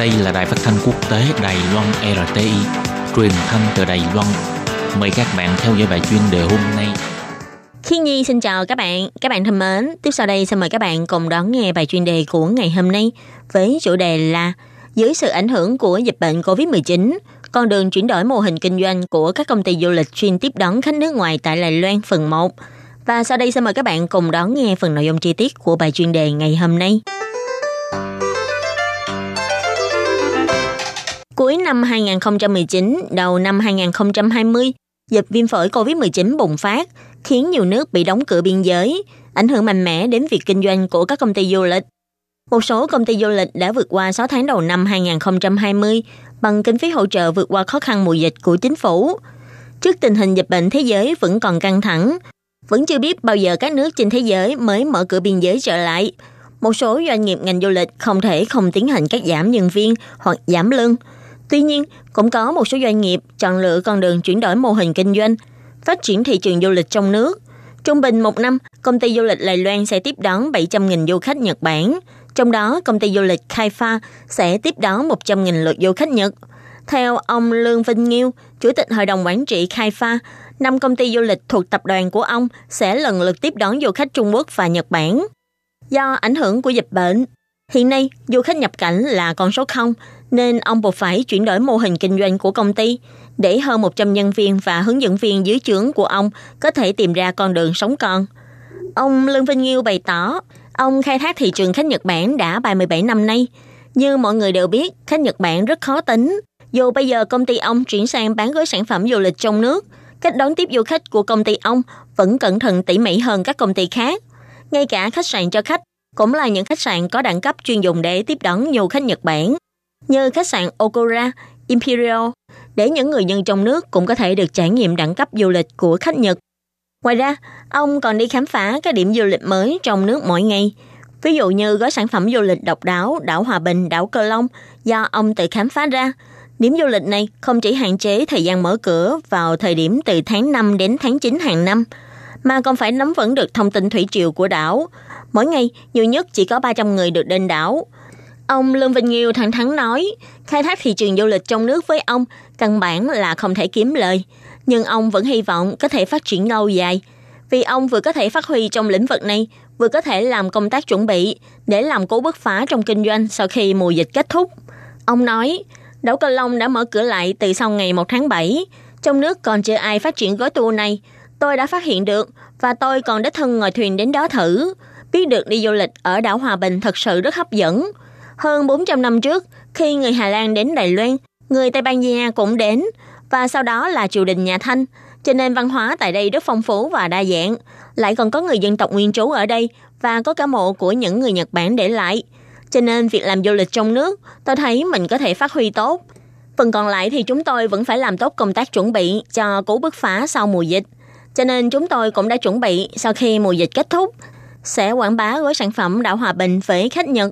Đây là đài phát thanh quốc tế Đài Loan RTI, truyền thanh từ Đài Loan. Mời các bạn theo dõi bài chuyên đề hôm nay. Khi Nhi xin chào các bạn. Các bạn thân mến, tiếp sau đây xin mời các bạn cùng đón nghe bài chuyên đề của ngày hôm nay với chủ đề là dưới sự ảnh hưởng của dịch bệnh COVID-19, con đường chuyển đổi mô hình kinh doanh của các công ty du lịch chuyên tiếp đón khách nước ngoài tại Đài Loan phần 1. Và sau đây xin mời các bạn cùng đón nghe phần nội dung chi tiết của bài chuyên đề ngày hôm nay. Cuối năm 2019, đầu năm 2020, dịch viêm phổi COVID-19 bùng phát, khiến nhiều nước bị đóng cửa biên giới, ảnh hưởng mạnh mẽ đến việc kinh doanh của các công ty du lịch. Một số công ty du lịch đã vượt qua 6 tháng đầu năm 2020 bằng kinh phí hỗ trợ vượt qua khó khăn mùa dịch của chính phủ. Trước tình hình dịch bệnh thế giới vẫn còn căng thẳng, vẫn chưa biết bao giờ các nước trên thế giới mới mở cửa biên giới trở lại. Một số doanh nghiệp ngành du lịch không thể không tiến hành cắt giảm nhân viên hoặc giảm lương. Tuy nhiên, cũng có một số doanh nghiệp chọn lựa con đường chuyển đổi mô hình kinh doanh, phát triển thị trường du lịch trong nước. Trung bình một năm, công ty du lịch Lài Loan sẽ tiếp đón 700.000 du khách Nhật Bản, trong đó công ty du lịch Khai Pha sẽ tiếp đón 100.000 lượt du khách Nhật. Theo ông Lương Vinh Nghiêu, Chủ tịch Hội đồng Quản trị Khai Pha, năm công ty du lịch thuộc tập đoàn của ông sẽ lần lượt tiếp đón du khách Trung Quốc và Nhật Bản. Do ảnh hưởng của dịch bệnh, hiện nay du khách nhập cảnh là con số 0, nên ông buộc phải chuyển đổi mô hình kinh doanh của công ty để hơn 100 nhân viên và hướng dẫn viên dưới trướng của ông có thể tìm ra con đường sống còn. Ông Lương Vinh Nghiêu bày tỏ, ông khai thác thị trường khách Nhật Bản đã 37 năm nay. Như mọi người đều biết, khách Nhật Bản rất khó tính. Dù bây giờ công ty ông chuyển sang bán gói sản phẩm du lịch trong nước, cách đón tiếp du khách của công ty ông vẫn cẩn thận tỉ mỉ hơn các công ty khác. Ngay cả khách sạn cho khách cũng là những khách sạn có đẳng cấp chuyên dùng để tiếp đón du khách Nhật Bản, như khách sạn Okura, Imperial, để những người dân trong nước cũng có thể được trải nghiệm đẳng cấp du lịch của khách Nhật. Ngoài ra, ông còn đi khám phá các điểm du lịch mới trong nước mỗi ngày. Ví dụ như gói sản phẩm du lịch độc đáo đảo Hòa Bình, đảo Cơ Long do ông tự khám phá ra – Điểm du lịch này không chỉ hạn chế thời gian mở cửa vào thời điểm từ tháng 5 đến tháng 9 hàng năm, mà còn phải nắm vững được thông tin thủy triều của đảo. Mỗi ngày, nhiều nhất chỉ có 300 người được đến đảo. Ông Lương Vinh Nghiêu thẳng thắn nói, khai thác thị trường du lịch trong nước với ông căn bản là không thể kiếm lời, nhưng ông vẫn hy vọng có thể phát triển lâu dài. Vì ông vừa có thể phát huy trong lĩnh vực này, vừa có thể làm công tác chuẩn bị để làm cố bứt phá trong kinh doanh sau khi mùa dịch kết thúc. Ông nói, Đảo Cơ Long đã mở cửa lại từ sau ngày 1 tháng 7. Trong nước còn chưa ai phát triển gói tour này. Tôi đã phát hiện được và tôi còn đích thân ngồi thuyền đến đó thử. Biết được đi du lịch ở đảo Hòa Bình thật sự rất hấp dẫn. Hơn 400 năm trước, khi người Hà Lan đến Đài Loan, người Tây Ban Nha cũng đến và sau đó là triều đình nhà Thanh. Cho nên văn hóa tại đây rất phong phú và đa dạng. Lại còn có người dân tộc nguyên trú ở đây và có cả mộ của những người Nhật Bản để lại – cho nên việc làm du lịch trong nước, tôi thấy mình có thể phát huy tốt. Phần còn lại thì chúng tôi vẫn phải làm tốt công tác chuẩn bị cho cú bứt phá sau mùa dịch. Cho nên chúng tôi cũng đã chuẩn bị sau khi mùa dịch kết thúc, sẽ quảng bá gói sản phẩm đảo Hòa Bình với khách Nhật.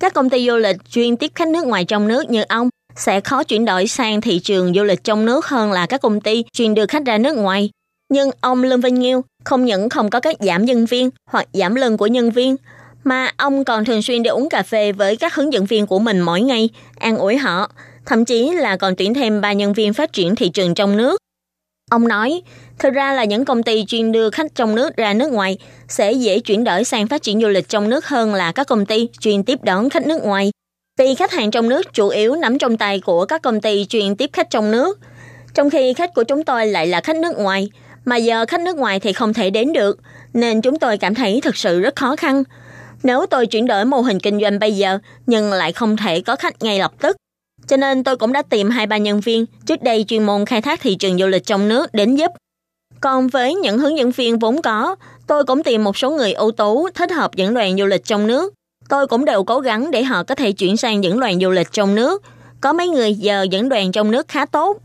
Các công ty du lịch chuyên tiếp khách nước ngoài trong nước như ông sẽ khó chuyển đổi sang thị trường du lịch trong nước hơn là các công ty chuyên đưa khách ra nước ngoài. Nhưng ông Lương Vinh Nghiêu không những không có các giảm nhân viên hoặc giảm lương của nhân viên, mà ông còn thường xuyên đi uống cà phê với các hướng dẫn viên của mình mỗi ngày, an ủi họ, thậm chí là còn tuyển thêm ba nhân viên phát triển thị trường trong nước. Ông nói, thực ra là những công ty chuyên đưa khách trong nước ra nước ngoài sẽ dễ chuyển đổi sang phát triển du lịch trong nước hơn là các công ty chuyên tiếp đón khách nước ngoài. Vì khách hàng trong nước chủ yếu nắm trong tay của các công ty chuyên tiếp khách trong nước, trong khi khách của chúng tôi lại là khách nước ngoài, mà giờ khách nước ngoài thì không thể đến được, nên chúng tôi cảm thấy thật sự rất khó khăn. Nếu tôi chuyển đổi mô hình kinh doanh bây giờ, nhưng lại không thể có khách ngay lập tức. Cho nên tôi cũng đã tìm hai ba nhân viên trước đây chuyên môn khai thác thị trường du lịch trong nước đến giúp. Còn với những hướng dẫn viên vốn có, tôi cũng tìm một số người ưu tú thích hợp dẫn đoàn du lịch trong nước. Tôi cũng đều cố gắng để họ có thể chuyển sang dẫn đoàn du lịch trong nước. Có mấy người giờ dẫn đoàn trong nước khá tốt.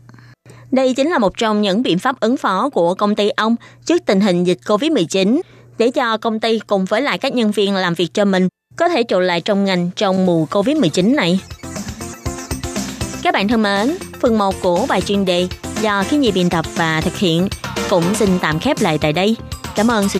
Đây chính là một trong những biện pháp ứng phó của công ty ông trước tình hình dịch COVID-19 để cho công ty cùng với lại các nhân viên làm việc cho mình có thể trụ lại trong ngành trong mùa Covid-19 này. Các bạn thân mến, phần 1 của bài chuyên đề do khí nhi biên tập và thực hiện cũng xin tạm khép lại tại đây. Cảm ơn sự